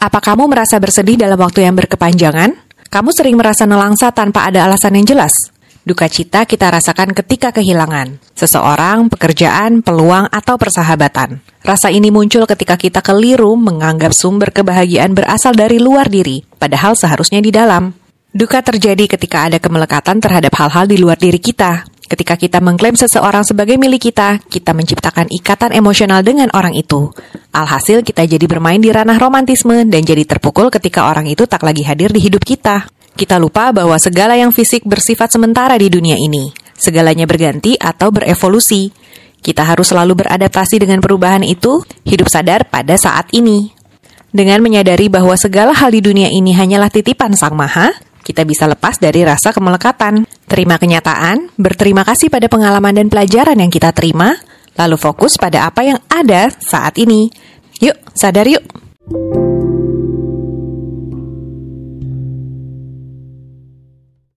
Apa kamu merasa bersedih dalam waktu yang berkepanjangan? Kamu sering merasa nelangsa tanpa ada alasan yang jelas? Duka cita kita rasakan ketika kehilangan seseorang, pekerjaan, peluang, atau persahabatan. Rasa ini muncul ketika kita keliru menganggap sumber kebahagiaan berasal dari luar diri, padahal seharusnya di dalam. Duka terjadi ketika ada kemelekatan terhadap hal-hal di luar diri kita. Ketika kita mengklaim seseorang sebagai milik kita, kita menciptakan ikatan emosional dengan orang itu. Alhasil kita jadi bermain di ranah romantisme dan jadi terpukul ketika orang itu tak lagi hadir di hidup kita. Kita lupa bahwa segala yang fisik bersifat sementara di dunia ini. Segalanya berganti atau berevolusi. Kita harus selalu beradaptasi dengan perubahan itu, hidup sadar pada saat ini. Dengan menyadari bahwa segala hal di dunia ini hanyalah titipan Sang Maha, kita bisa lepas dari rasa kemelekatan. Terima kenyataan, berterima kasih pada pengalaman dan pelajaran yang kita terima, lalu fokus pada apa yang ada saat ini. Yuk, sadar yuk!